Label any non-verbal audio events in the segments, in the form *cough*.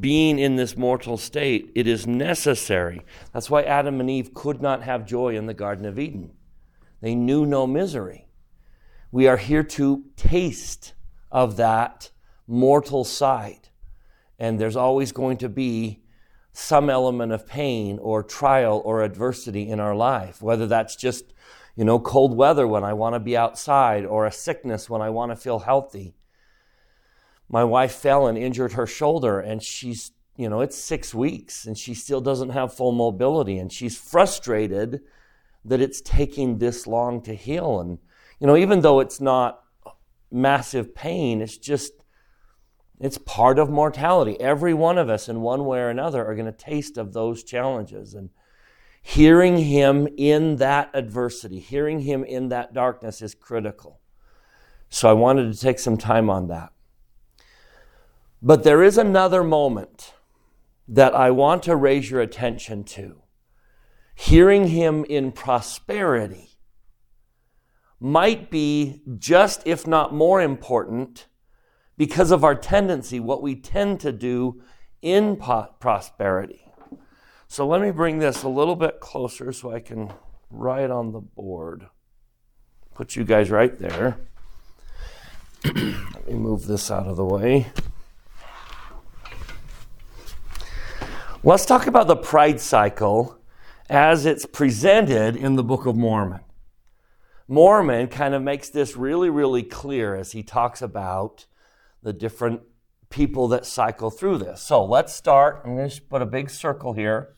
being in this mortal state, it is necessary. That's why Adam and Eve could not have joy in the Garden of Eden. They knew no misery. We are here to taste of that mortal side. And there's always going to be some element of pain or trial or adversity in our life, whether that's just, you know, cold weather when I want to be outside or a sickness when I want to feel healthy. My wife fell and injured her shoulder, and she's, you know, it's six weeks and she still doesn't have full mobility, and she's frustrated that it's taking this long to heal. And, you know, even though it's not massive pain, it's just, it's part of mortality. Every one of us, in one way or another, are going to taste of those challenges. And hearing Him in that adversity, hearing Him in that darkness is critical. So I wanted to take some time on that. But there is another moment that I want to raise your attention to. Hearing Him in prosperity might be just, if not more important, because of our tendency, what we tend to do in prosperity. So let me bring this a little bit closer so I can write on the board. Put you guys right there. *clears throat* let me move this out of the way. Let's talk about the pride cycle as it's presented in the Book of Mormon. Mormon kind of makes this really, really clear as he talks about the different people that cycle through this. So let's start. I'm going to put a big circle here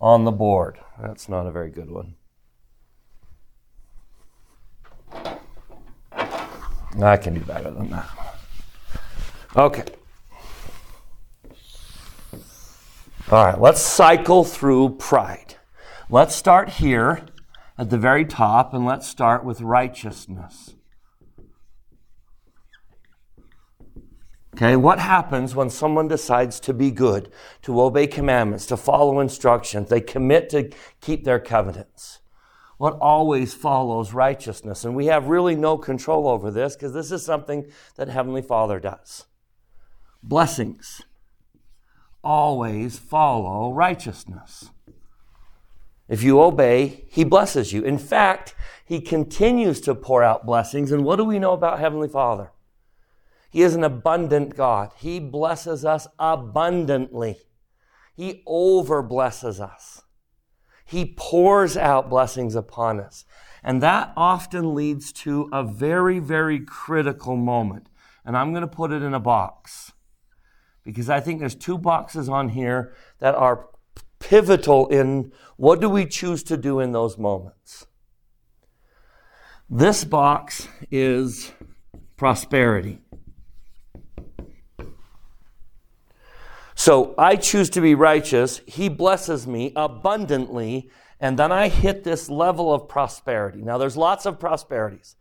on the board. That's not a very good one. I can do better than that. Okay. All right, let's cycle through pride. Let's start here at the very top and let's start with righteousness. Okay, what happens when someone decides to be good, to obey commandments, to follow instructions? They commit to keep their covenants. What always follows righteousness? And we have really no control over this because this is something that Heavenly Father does. Blessings always follow righteousness. If you obey, He blesses you. In fact, He continues to pour out blessings. And what do we know about Heavenly Father? He is an abundant God. He blesses us abundantly. He over blesses us. He pours out blessings upon us. And that often leads to a very, very critical moment. And I'm going to put it in a box because I think there's two boxes on here that are pivotal in what do we choose to do in those moments. This box is prosperity. So I choose to be righteous. He blesses me abundantly. And then I hit this level of prosperity. Now, there's lots of prosperities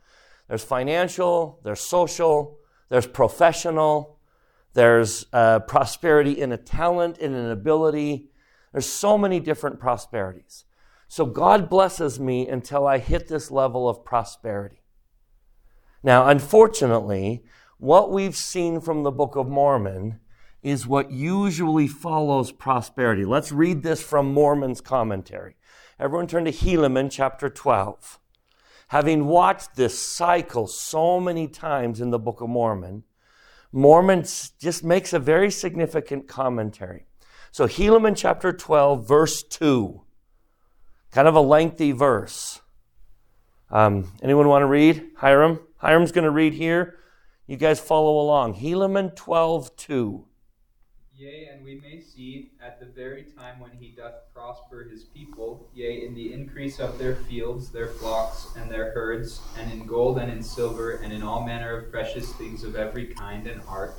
there's financial, there's social, there's professional, there's uh, prosperity in a talent, in an ability. There's so many different prosperities. So God blesses me until I hit this level of prosperity. Now, unfortunately, what we've seen from the Book of Mormon is what usually follows prosperity. Let's read this from Mormon's commentary. Everyone turn to Helaman chapter 12. Having watched this cycle so many times in the Book of Mormon, Mormon just makes a very significant commentary. So, Helaman chapter 12, verse 2, kind of a lengthy verse. Um, anyone want to read? Hiram? Hiram's going to read here. You guys follow along. Helaman 12, 2. Yea, and we may see at the very time when he doth prosper his people, yea, in the increase of their fields, their flocks, and their herds, and in gold and in silver, and in all manner of precious things of every kind and art,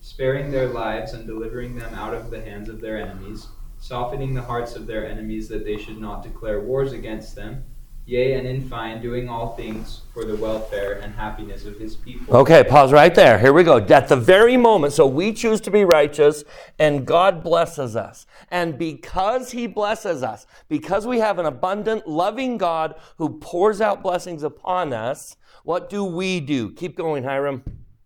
sparing their lives and delivering them out of the hands of their enemies, softening the hearts of their enemies that they should not declare wars against them, Yea, and in fine, doing all things for the welfare and happiness of his people. Okay, pause right there. Here we go. At the very moment, so we choose to be righteous, and God blesses us. And because he blesses us, because we have an abundant, loving God who pours out blessings upon us, what do we do? Keep going, Hiram.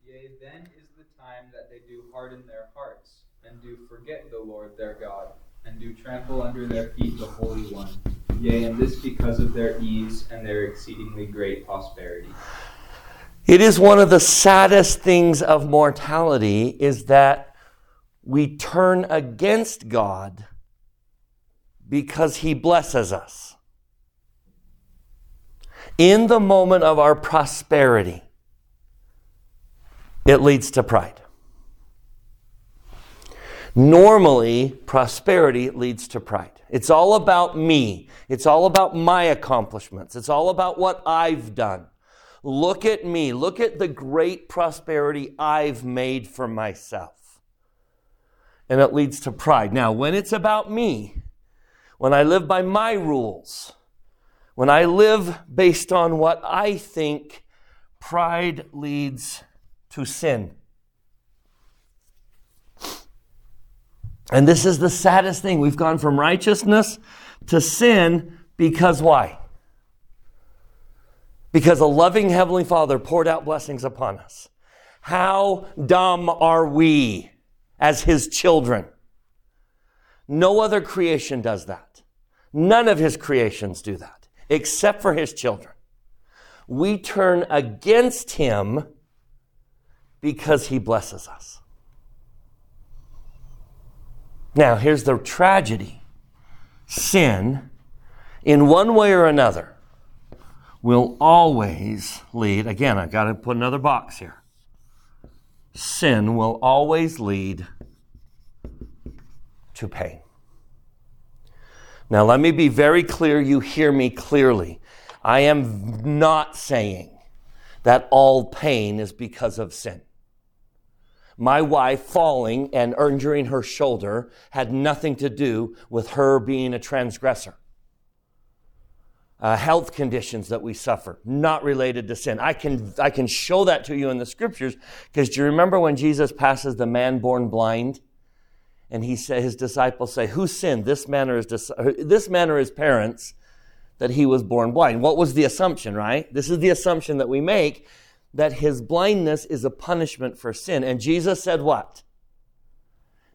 Yea, then is the time that they do harden their hearts and do forget the Lord their God, and do trample under their feet the Holy One. Yea, and this because of their ease and their exceedingly great prosperity. It is one of the saddest things of mortality is that we turn against God because he blesses us. In the moment of our prosperity, it leads to pride. Normally, prosperity leads to pride. It's all about me. It's all about my accomplishments. It's all about what I've done. Look at me. Look at the great prosperity I've made for myself. And it leads to pride. Now, when it's about me, when I live by my rules, when I live based on what I think, pride leads to sin. And this is the saddest thing. We've gone from righteousness to sin because why? Because a loving Heavenly Father poured out blessings upon us. How dumb are we as His children? No other creation does that. None of His creations do that, except for His children. We turn against Him because He blesses us. Now, here's the tragedy sin, in one way or another, will always lead, again, I've got to put another box here. Sin will always lead to pain. Now, let me be very clear, you hear me clearly. I am not saying that all pain is because of sin my wife falling and injuring her shoulder had nothing to do with her being a transgressor. Uh, health conditions that we suffer, not related to sin. I can, I can show that to you in the scriptures because do you remember when Jesus passes the man born blind? And he said, his disciples say, Who sinned, this man or his, this man or his parents, that he was born blind? What was the assumption, right? This is the assumption that we make that his blindness is a punishment for sin. And Jesus said, What?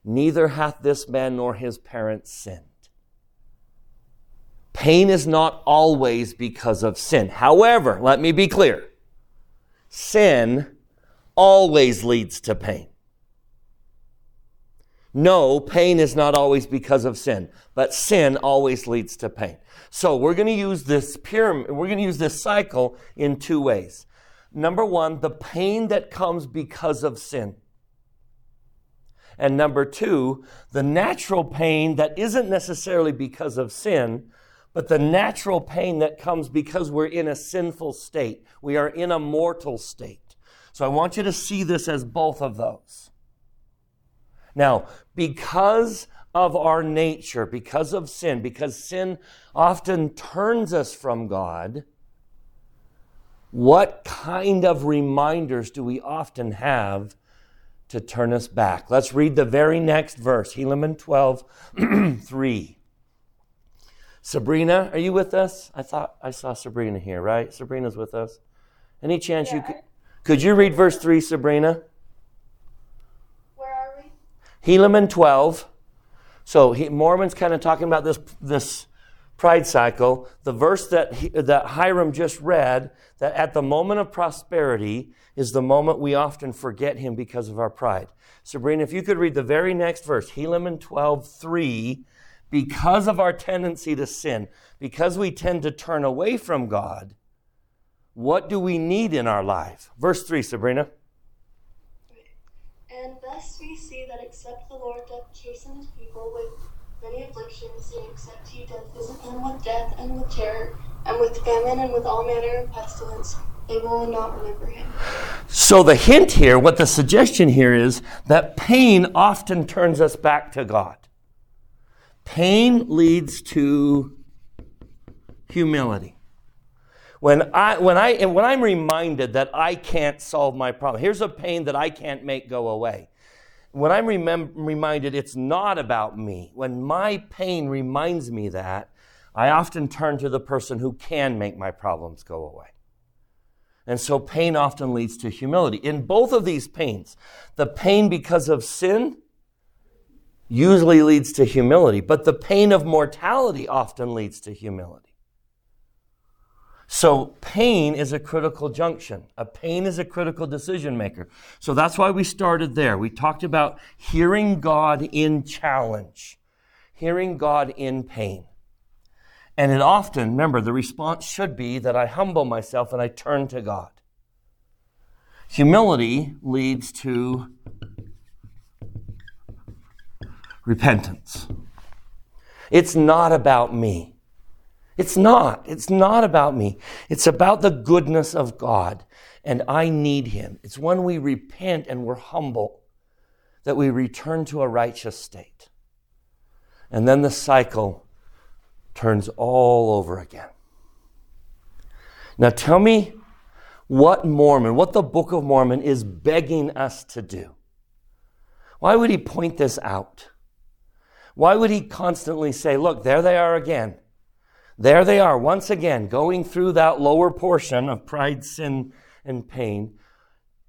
Neither hath this man nor his parents sinned. Pain is not always because of sin. However, let me be clear sin always leads to pain. No, pain is not always because of sin, but sin always leads to pain. So we're going to use this pyramid, we're going to use this cycle in two ways. Number one, the pain that comes because of sin. And number two, the natural pain that isn't necessarily because of sin, but the natural pain that comes because we're in a sinful state. We are in a mortal state. So I want you to see this as both of those. Now, because of our nature, because of sin, because sin often turns us from God, what kind of reminders do we often have to turn us back? Let's read the very next verse, Helaman 12, *clears throat* 3. Sabrina, are you with us? I thought I saw Sabrina here, right? Sabrina's with us. Any chance yeah. you could could you read verse 3, Sabrina? Where are we? Helaman 12. So he, Mormon's kind of talking about this this pride cycle, the verse that, he, that Hiram just read, that at the moment of prosperity is the moment we often forget him because of our pride. Sabrina, if you could read the very next verse, Helaman 12, 3, because of our tendency to sin, because we tend to turn away from God, what do we need in our life? Verse 3, Sabrina. And thus we see that except the Lord doth chasten his people with many afflictions, yea, except he doth visit them with death and with terror, and with famine and with all manner of pestilence. They will not remember him. So, the hint here, what the suggestion here is that pain often turns us back to God. Pain leads to humility. When, I, when, I, when I'm reminded that I can't solve my problem, here's a pain that I can't make go away when I'm remem- reminded it's not about me, when my pain reminds me that, I often turn to the person who can make my problems go away. And so pain often leads to humility. In both of these pains, the pain because of sin usually leads to humility, but the pain of mortality often leads to humility. So, pain is a critical junction. A pain is a critical decision maker. So, that's why we started there. We talked about hearing God in challenge, hearing God in pain. And it often, remember, the response should be that I humble myself and I turn to God. Humility leads to repentance. It's not about me. It's not. It's not about me. It's about the goodness of God, and I need Him. It's when we repent and we're humble that we return to a righteous state. And then the cycle turns all over again. Now tell me what Mormon, what the Book of Mormon is begging us to do. Why would he point this out? Why would he constantly say, look, there they are again. There they are once again going through that lower portion of pride, sin, and pain.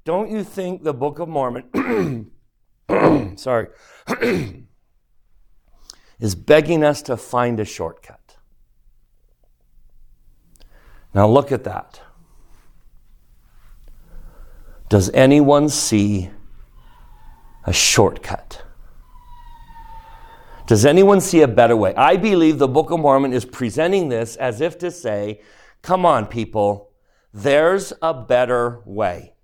Don't you think the Book of Mormon, *clears throat* sorry, *clears throat* is begging us to find a shortcut? Now look at that. Does anyone see a shortcut? Does anyone see a better way? I believe the Book of Mormon is presenting this as if to say, come on, people, there's a better way.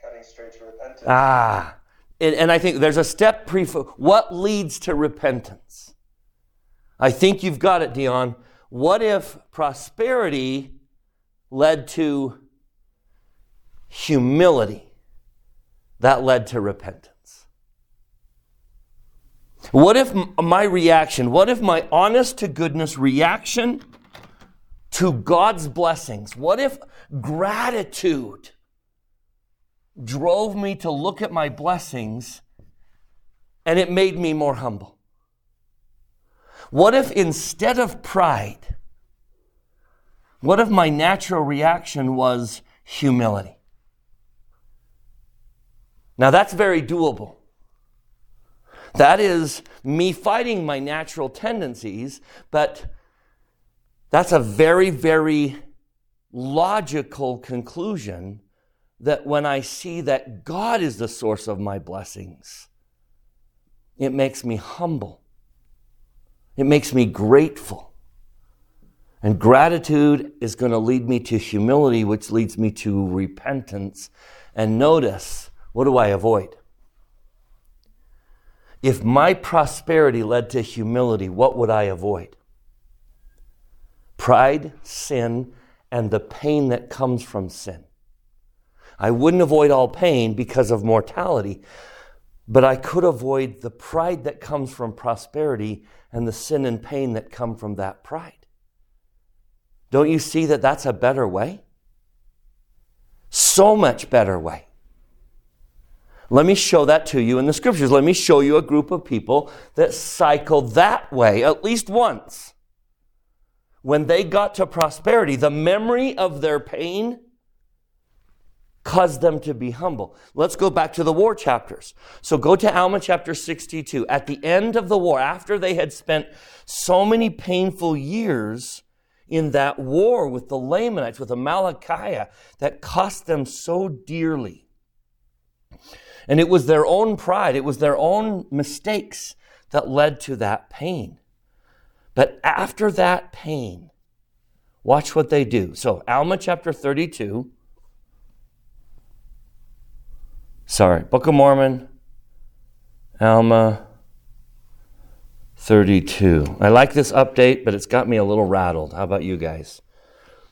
Cutting straight to repentance. Ah, and, and I think there's a step pre. What leads to repentance? I think you've got it, Dion. What if prosperity led to humility that led to repentance? What if my reaction, what if my honest to goodness reaction to God's blessings, what if gratitude drove me to look at my blessings and it made me more humble? What if instead of pride, what if my natural reaction was humility? Now that's very doable. That is me fighting my natural tendencies, but that's a very, very logical conclusion that when I see that God is the source of my blessings, it makes me humble. It makes me grateful. And gratitude is going to lead me to humility, which leads me to repentance. And notice, what do I avoid? If my prosperity led to humility, what would I avoid? Pride, sin, and the pain that comes from sin. I wouldn't avoid all pain because of mortality, but I could avoid the pride that comes from prosperity and the sin and pain that come from that pride. Don't you see that that's a better way? So much better way. Let me show that to you in the scriptures. Let me show you a group of people that cycled that way at least once. When they got to prosperity, the memory of their pain caused them to be humble. Let's go back to the war chapters. So go to Alma chapter 62. At the end of the war, after they had spent so many painful years in that war with the Lamanites, with Amalickiah, that cost them so dearly. And it was their own pride, it was their own mistakes that led to that pain. But after that pain, watch what they do. So, Alma chapter 32. Sorry, Book of Mormon, Alma 32. I like this update, but it's got me a little rattled. How about you guys?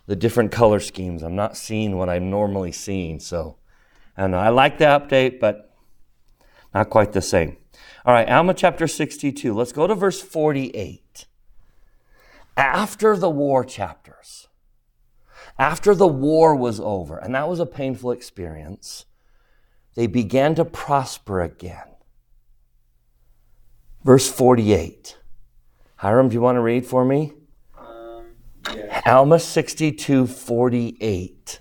The different color schemes. I'm not seeing what I'm normally seeing, so I. I like the update, but not quite the same. All right, Alma chapter 62. Let's go to verse 48. After the war chapters, after the war was over, and that was a painful experience, they began to prosper again. Verse 48. Hiram, do you want to read for me? Um, yeah. Alma 62 48.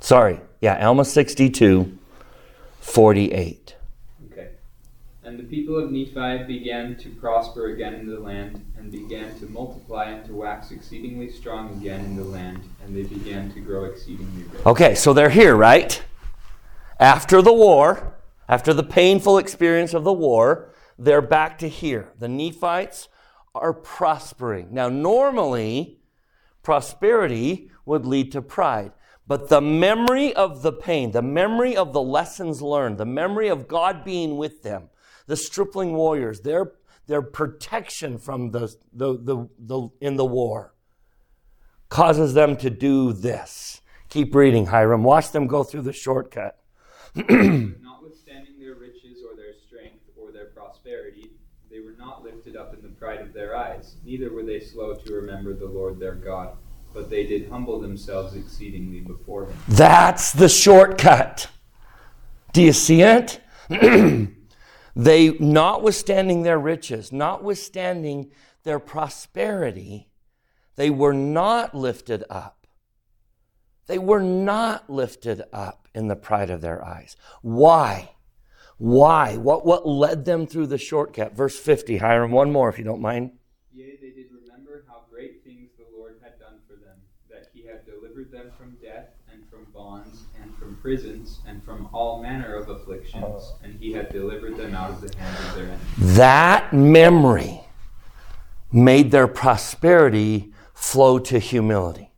Sorry, yeah, Alma 62 48. Okay. And the people of Nephi began to prosper again in the land, and began to multiply and to wax exceedingly strong again in the land, and they began to grow exceedingly rich. Okay, so they're here, right? After the war, after the painful experience of the war, they're back to here. The Nephites are prospering. Now, normally, prosperity would lead to pride. But the memory of the pain, the memory of the lessons learned, the memory of God being with them, the stripling warriors, their, their protection from the, the, the, the, in the war, causes them to do this. Keep reading, Hiram. Watch them go through the shortcut. *clears throat* Notwithstanding their riches or their strength or their prosperity, they were not lifted up in the pride of their eyes, neither were they slow to remember the Lord their God, but they did humble themselves exceedingly before him. That's the shortcut. Do you see it? *clears throat* they, notwithstanding their riches, notwithstanding their prosperity, they were not lifted up. They were not lifted up in the pride of their eyes. Why? Why? What, what led them through the shortcut? Verse 50, Hiram, one more if you don't mind. Yea, they did remember how great things the Lord had done for them, that he had delivered them from death, and from bonds, and from prisons, and from all manner of afflictions, uh-huh. and he had delivered them out of the hand of their enemies. That memory made their prosperity flow to humility.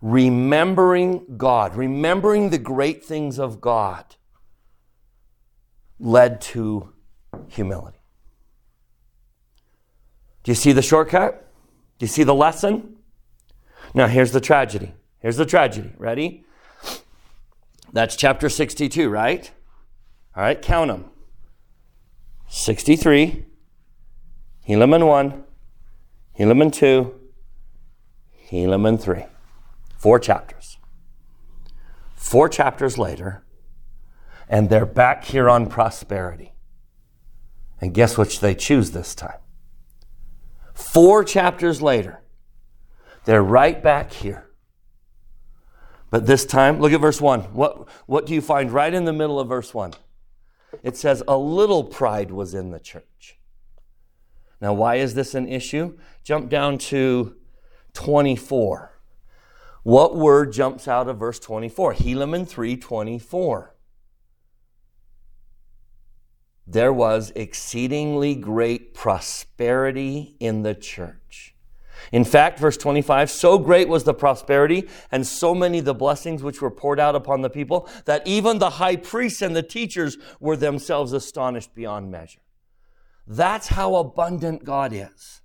Remembering God, remembering the great things of God, led to humility. Do you see the shortcut? Do you see the lesson? Now, here's the tragedy. Here's the tragedy. Ready? That's chapter 62, right? All right, count them 63, Helaman 1, Helaman 2, Helaman 3. Four chapters. Four chapters later, and they're back here on prosperity. And guess which they choose this time? Four chapters later, they're right back here. But this time, look at verse 1. What, what do you find right in the middle of verse 1? It says, A little pride was in the church. Now, why is this an issue? Jump down to 24. What word jumps out of verse 24? Helaman 3:24. There was exceedingly great prosperity in the church. In fact, verse 25, so great was the prosperity and so many the blessings which were poured out upon the people that even the high priests and the teachers were themselves astonished beyond measure. That's how abundant God is.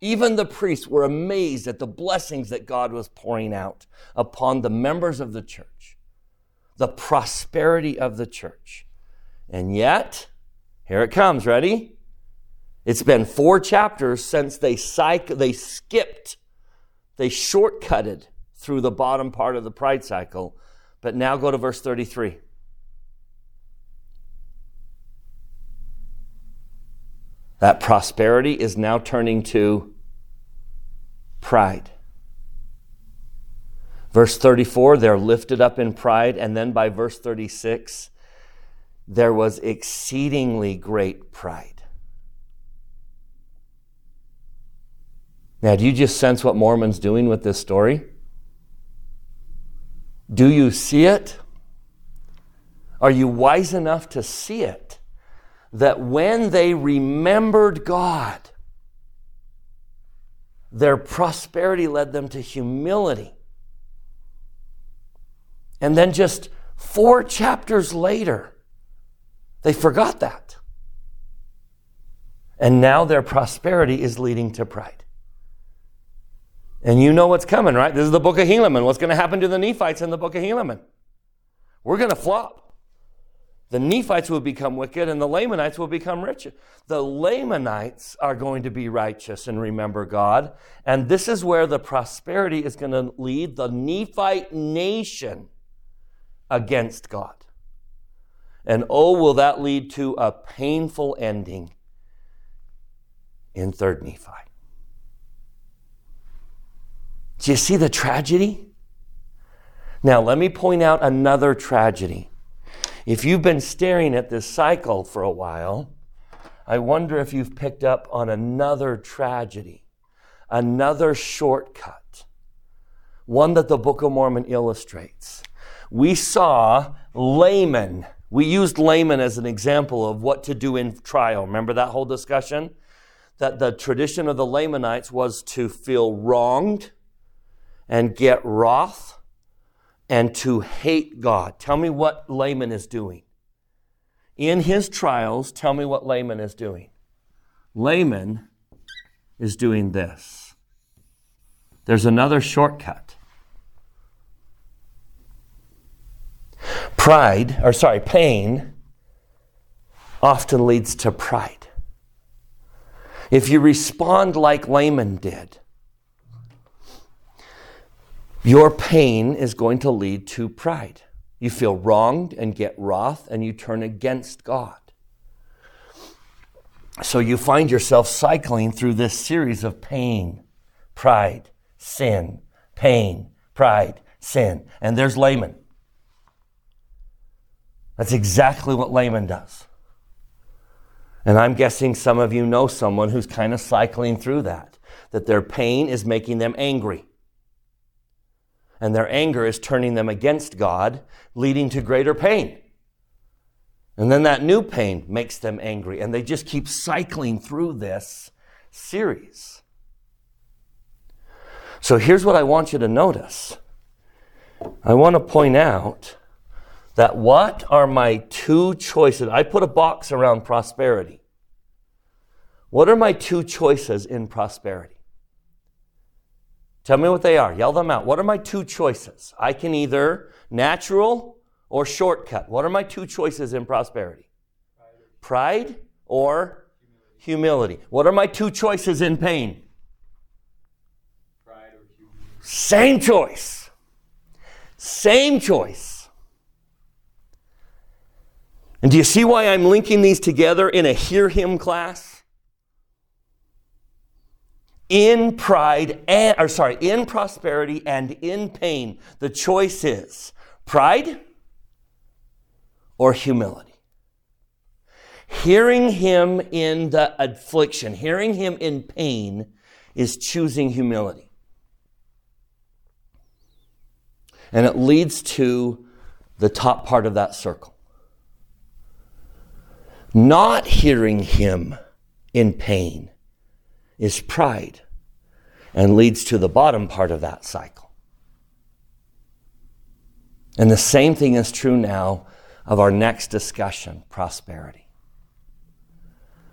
Even the priests were amazed at the blessings that God was pouring out upon the members of the church, the prosperity of the church. And yet, here it comes, ready? It's been four chapters since they psych, they skipped, they shortcutted through the bottom part of the pride cycle. But now go to verse 33. That prosperity is now turning to pride. Verse 34, they're lifted up in pride. And then by verse 36, there was exceedingly great pride. Now, do you just sense what Mormon's doing with this story? Do you see it? Are you wise enough to see it? That when they remembered God, their prosperity led them to humility. And then just four chapters later, they forgot that. And now their prosperity is leading to pride. And you know what's coming, right? This is the book of Helaman. What's going to happen to the Nephites in the book of Helaman? We're going to flop. The Nephites will become wicked and the Lamanites will become rich. The Lamanites are going to be righteous and remember God. And this is where the prosperity is going to lead the Nephite nation against God. And oh, will that lead to a painful ending in 3rd Nephi. Do you see the tragedy? Now, let me point out another tragedy. If you've been staring at this cycle for a while, I wonder if you've picked up on another tragedy, another shortcut, one that the Book of Mormon illustrates. We saw Laman. We used Laman as an example of what to do in trial. Remember that whole discussion? That the tradition of the Lamanites was to feel wronged and get wrath and to hate God. Tell me what Laman is doing. In his trials, tell me what Laman is doing. Laman is doing this. There's another shortcut. Pride, or sorry, pain often leads to pride. If you respond like Laman did, your pain is going to lead to pride. You feel wronged and get wrath, and you turn against God. So you find yourself cycling through this series of pain, pride, sin, pain, pride, sin. And there's Laman. That's exactly what Laman does. And I'm guessing some of you know someone who's kind of cycling through that, that their pain is making them angry and their anger is turning them against God, leading to greater pain. And then that new pain makes them angry, and they just keep cycling through this series. So here's what I want you to notice I want to point out that what are my two choices? I put a box around prosperity. What are my two choices in prosperity? Tell me what they are. Yell them out. What are my two choices? I can either natural or shortcut. What are my two choices in prosperity? Pride or humility. What are my two choices in pain? Pride or humility. Same choice. Same choice. And do you see why I'm linking these together in a hear him class? In pride and or sorry in prosperity and in pain the choice is pride or humility. Hearing him in the affliction hearing him in pain is choosing humility. And it leads to the top part of that circle. Not hearing him in pain is pride and leads to the bottom part of that cycle. And the same thing is true now of our next discussion prosperity.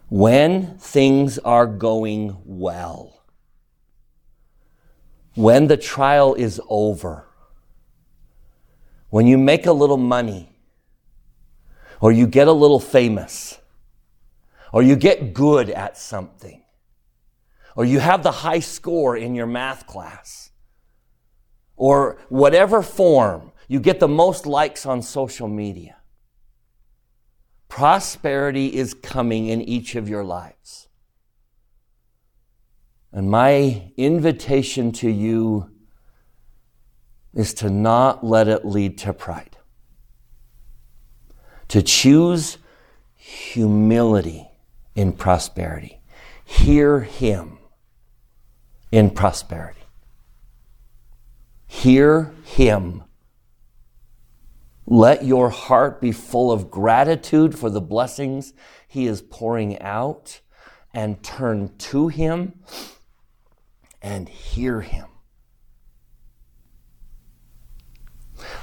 When things are going well, when the trial is over, when you make a little money, or you get a little famous, or you get good at something, or you have the high score in your math class, or whatever form, you get the most likes on social media. Prosperity is coming in each of your lives. And my invitation to you is to not let it lead to pride. To choose humility in prosperity. Hear Him in prosperity. Hear Him. Let your heart be full of gratitude for the blessings He is pouring out and turn to Him and hear Him.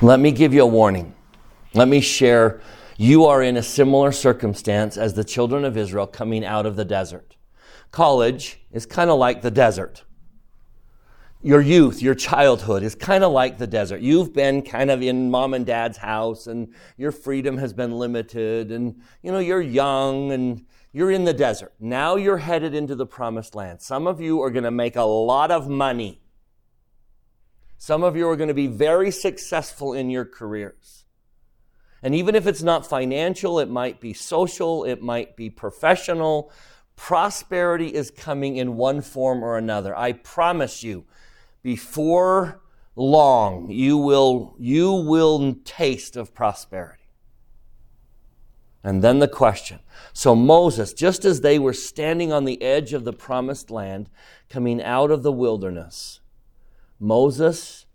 Let me give you a warning. Let me share. You are in a similar circumstance as the children of Israel coming out of the desert. College is kind of like the desert your youth, your childhood is kind of like the desert. You've been kind of in mom and dad's house and your freedom has been limited and, you know, you're young and you're in the desert. Now you're headed into the promised land. Some of you are going to make a lot of money. Some of you are going to be very successful in your careers. And even if it's not financial, it might be social, it might be professional. Prosperity is coming in one form or another. I promise you, before long you will you will taste of prosperity And then the question. So Moses, just as they were standing on the edge of the promised land, coming out of the wilderness, Moses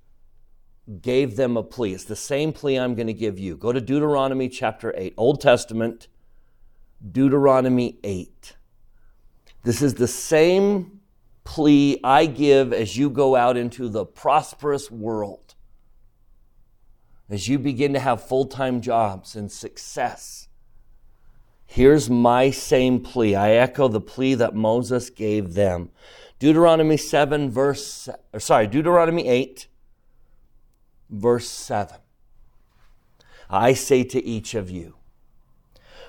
gave them a plea. It's the same plea I'm going to give you. Go to Deuteronomy chapter 8, Old Testament, Deuteronomy 8. This is the same plea I give as you go out into the prosperous world, as you begin to have full time jobs and success. Here's my same plea. I echo the plea that Moses gave them. Deuteronomy 7, verse, or sorry, Deuteronomy 8, verse 7. I say to each of you,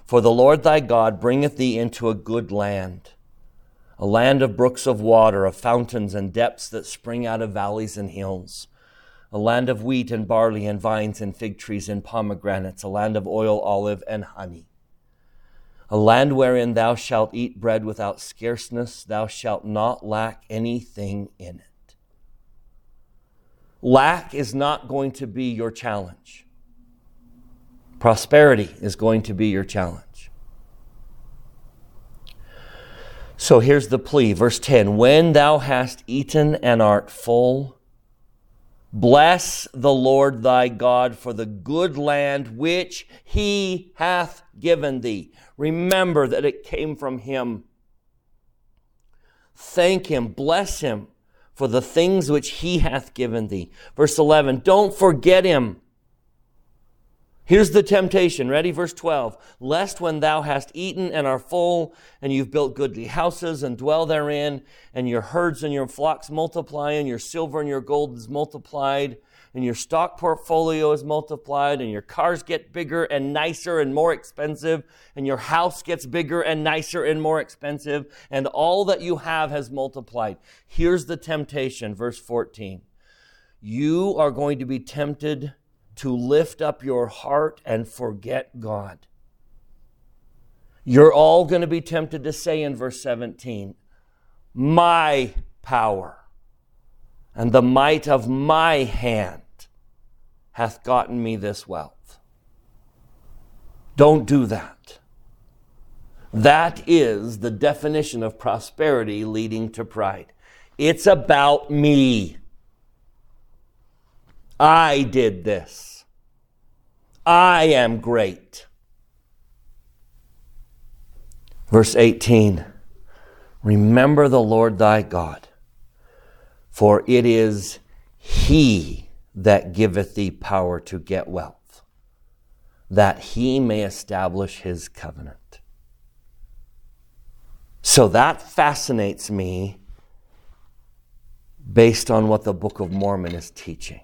For the Lord thy God bringeth thee into a good land a land of brooks of water, of fountains and depths that spring out of valleys and hills, a land of wheat and barley and vines and fig trees and pomegranates, a land of oil, olive, and honey, a land wherein thou shalt eat bread without scarceness, thou shalt not lack anything in it. Lack is not going to be your challenge. Prosperity is going to be your challenge. So here's the plea, verse 10 When thou hast eaten and art full, bless the Lord thy God for the good land which he hath given thee. Remember that it came from him. Thank him, bless him for the things which he hath given thee. Verse 11 Don't forget him Here's the temptation. Ready? Verse 12. Lest when thou hast eaten and are full, and you've built goodly houses and dwell therein, and your herds and your flocks multiply, and your silver and your gold is multiplied, and your stock portfolio is multiplied, and your cars get bigger and nicer and more expensive, and your house gets bigger and nicer and more expensive, and all that you have has multiplied. Here's the temptation. Verse 14. You are going to be tempted to lift up your heart and forget God. You're all going to be tempted to say in verse 17, My power and the might of my hand hath gotten me this wealth. Don't do that. That is the definition of prosperity leading to pride. It's about me. I did this. I am great. Verse 18 Remember the Lord thy God, for it is he that giveth thee power to get wealth, that he may establish his covenant. So that fascinates me based on what the Book of Mormon is teaching.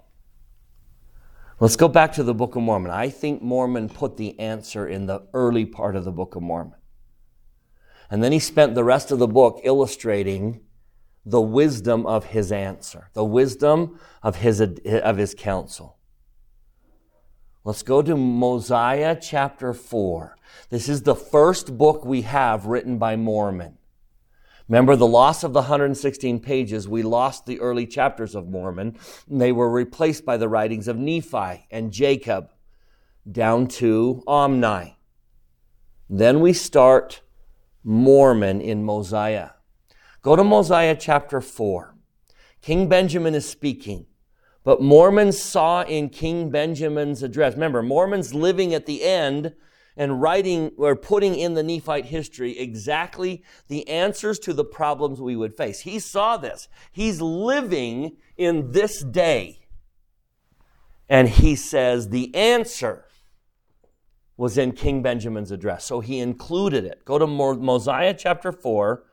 Let's go back to the Book of Mormon. I think Mormon put the answer in the early part of the Book of Mormon. And then he spent the rest of the book illustrating the wisdom of his answer, the wisdom of his, of his counsel. Let's go to Mosiah chapter 4. This is the first book we have written by Mormon. Remember the loss of the 116 pages, we lost the early chapters of Mormon. They were replaced by the writings of Nephi and Jacob down to Omni. Then we start Mormon in Mosiah. Go to Mosiah chapter 4. King Benjamin is speaking. But Mormons saw in King Benjamin's address, remember, Mormons living at the end and writing or putting in the Nephite history exactly the answers to the problems we would face. He saw this. He's living in this day. And he says the answer was in King Benjamin's address. So he included it. Go to Mosiah chapter 4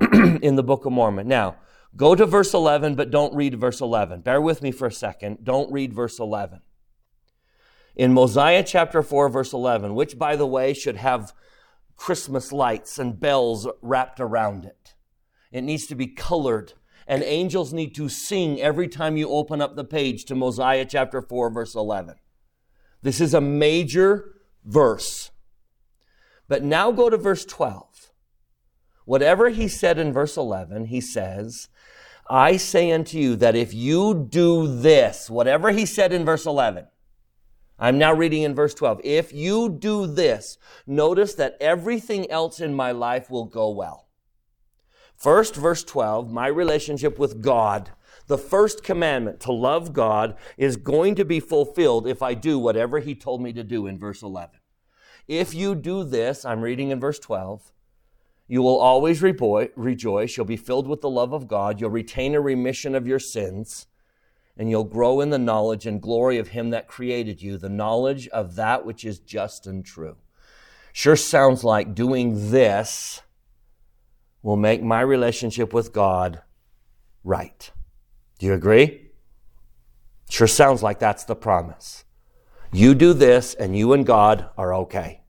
*clears throat* in the Book of Mormon. Now, go to verse 11, but don't read verse 11. Bear with me for a second. Don't read verse 11 in Mosiah chapter 4, verse 11, which, by the way, should have Christmas lights and bells wrapped around it. It needs to be colored, and angels need to sing every time you open up the page to Mosiah chapter 4, verse 11. This is a major verse. But now go to verse 12. Whatever he said in verse 11, he says, I say unto you that if you do this, whatever he said in verse 11, I'm now reading in verse 12. If you do this, notice that everything else in my life will go well. First, verse 12, my relationship with God, the first commandment to love God is going to be fulfilled if I do whatever he told me to do in verse 11. If you do this, I'm reading in verse 12, you will always rejoice. You'll be filled with the love of God. You'll retain a remission of your sins and you'll grow in the knowledge and glory of Him that created you, the knowledge of that which is just and true. Sure sounds like doing this will make my relationship with God right. Do you agree? Sure sounds like that's the promise. You do this, and you and God are okay.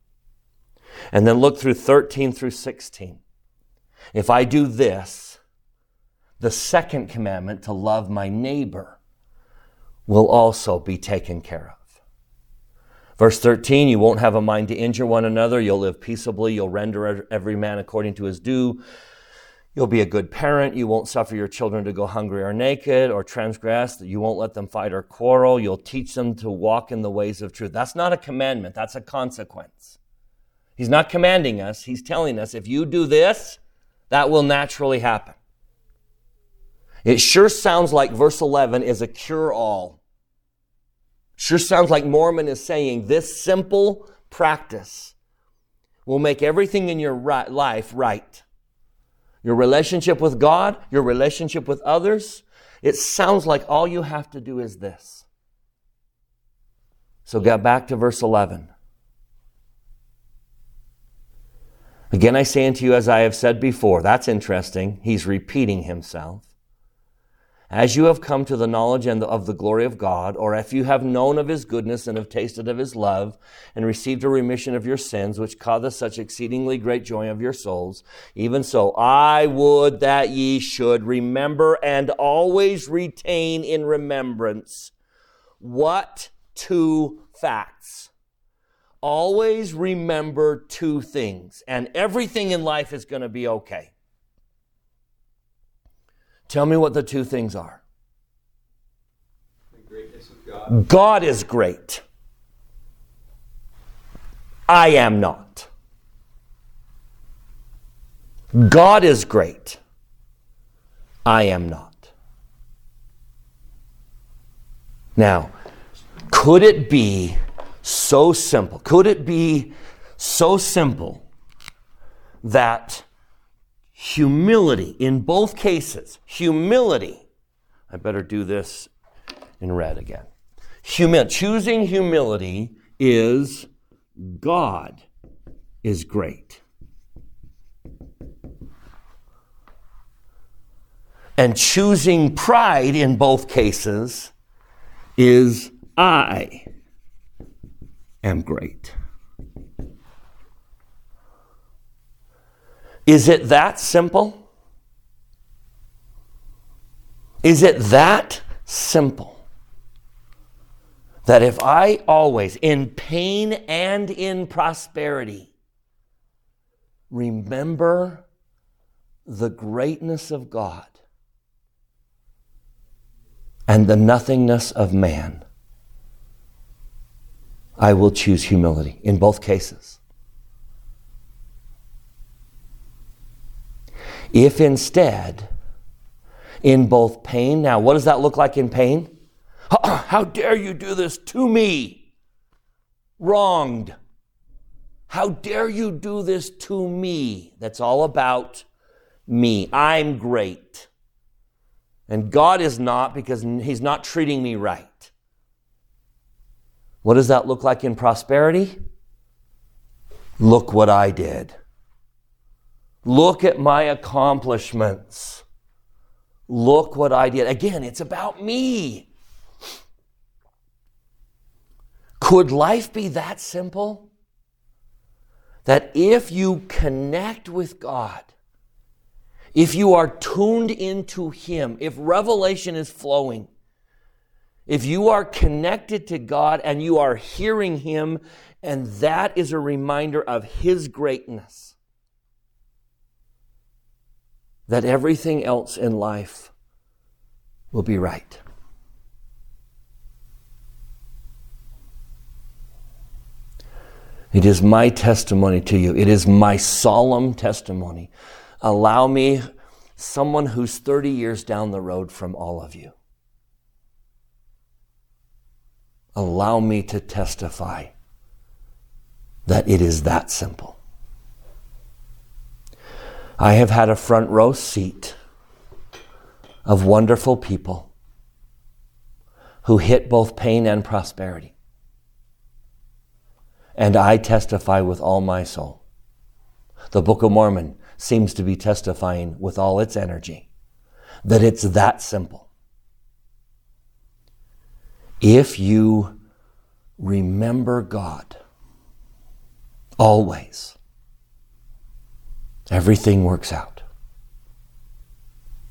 And then look through 13 through 16. If I do this, the second commandment to love my neighbor will also be taken care of. Verse 13, you won't have a mind to injure one another. You'll live peaceably. You'll render every man according to his due. You'll be a good parent. You won't suffer your children to go hungry or naked or transgress. You won't let them fight or quarrel. You'll teach them to walk in the ways of truth. That's not a commandment. That's a consequence. He's not commanding us. He's telling us if you do this, that will naturally happen. It sure sounds like verse 11 is a cure all Sure sounds like Mormon is saying this simple practice will make everything in your right life right. Your relationship with God, your relationship with others. It sounds like all you have to do is this. So get back to verse 11. Again, I say unto you, as I have said before, that's interesting. He's repeating himself as you have come to the knowledge and of the glory of God, or if you have known of his goodness and have tasted of his love, and received a remission of your sins, which causeth such exceedingly great joy of your souls, even so, I would that ye should remember and always retain in remembrance what two facts. Always remember two things, and everything in life is going to be okay. Tell me what the two things are. The greatness of God. God is great. I am not. God is great. I am not. Now, could it be so simple? Could it be so simple that humility in both cases. Humility. I better do this in red again. Humil- choosing humility is God is great. And choosing pride in both cases is I am great. Is it that simple? Is it that simple? That if I always, in pain and in prosperity, remember the greatness of God and the nothingness of man, I will choose humility in both cases. If instead, in both pain, now what does that look like in pain? *clears throat* How dare you do this to me? Wronged. How dare you do this to me? That's all about me. I'm great. And God is not because He's not treating me right. What does that look like in prosperity? Look what I did. Look at my accomplishments. Look what I did. Again, it's about me. Could life be that simple? That if you connect with God, if you are tuned into Him, if revelation is flowing, if you are connected to God and you are hearing Him, and that is a reminder of His greatness, that everything else in life will be right. It is my testimony to you. It is my solemn testimony. Allow me, someone who's 30 years down the road from all of you, allow me to testify that it is that simple. I have had a front row seat of wonderful people who hit both pain and prosperity. And I testify with all my soul. The Book of Mormon seems to be testifying with all its energy that it's that simple. If you remember God always, everything works out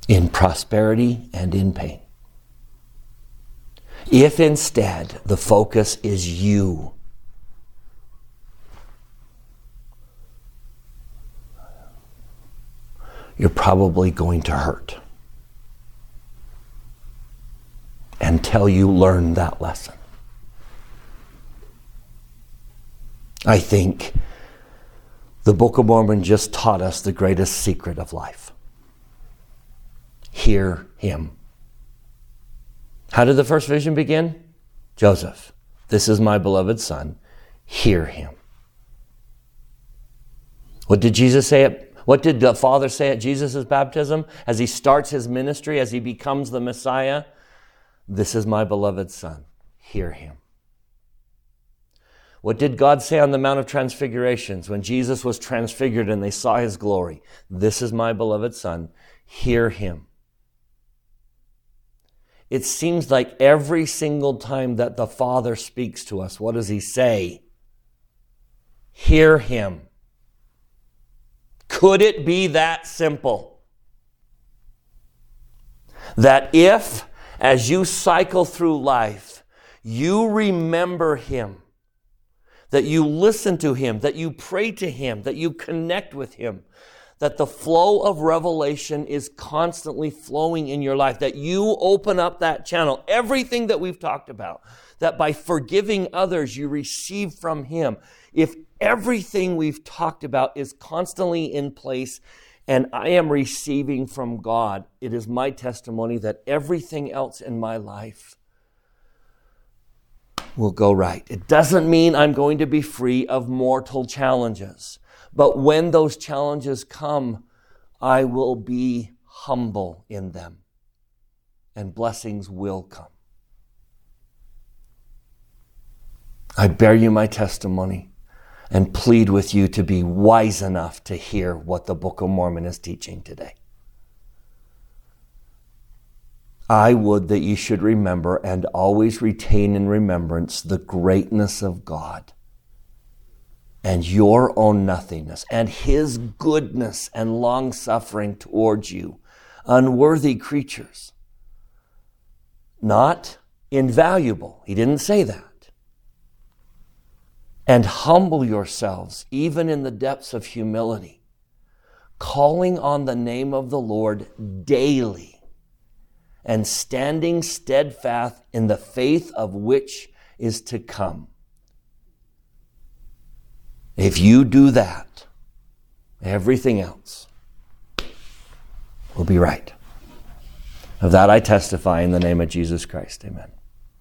in prosperity and in pain. If instead the focus is you, you're probably going to hurt until you learn that lesson. I think the Book of Mormon just taught us the greatest secret of life. Hear him. How did the first vision begin? Joseph, this is my beloved son. Hear him. What did Jesus say at what did the Father say at Jesus' baptism as he starts his ministry, as he becomes the Messiah? This is my beloved Son. Hear him. What did God say on the Mount of Transfigurations when Jesus was transfigured and they saw his glory? This is my beloved Son. Hear him. It seems like every single time that the Father speaks to us, what does he say? Hear him. Could it be that simple? That if, as you cycle through life, you remember Him, that you listen to Him, that you pray to Him, that you connect with Him, that the flow of revelation is constantly flowing in your life, that you open up that channel, everything that we've talked about, that by forgiving others, you receive from Him. If everything we've talked about is constantly in place and I am receiving from God, it is my testimony that everything else in my life will go right. It doesn't mean I'm going to be free of mortal challenges. But when those challenges come, I will be humble in them and blessings will come. I bear you my testimony and plead with you to be wise enough to hear what the Book of Mormon is teaching today. I would that you should remember and always retain in remembrance the greatness of God and your own nothingness and his goodness and long suffering towards you, unworthy creatures. Not invaluable. He didn't say that and humble yourselves, even in the depths of humility, calling on the name of the Lord daily and standing steadfast in the faith of which is to come. If you do that, everything else will be right. Of that I testify in the name of Jesus Christ. Amen.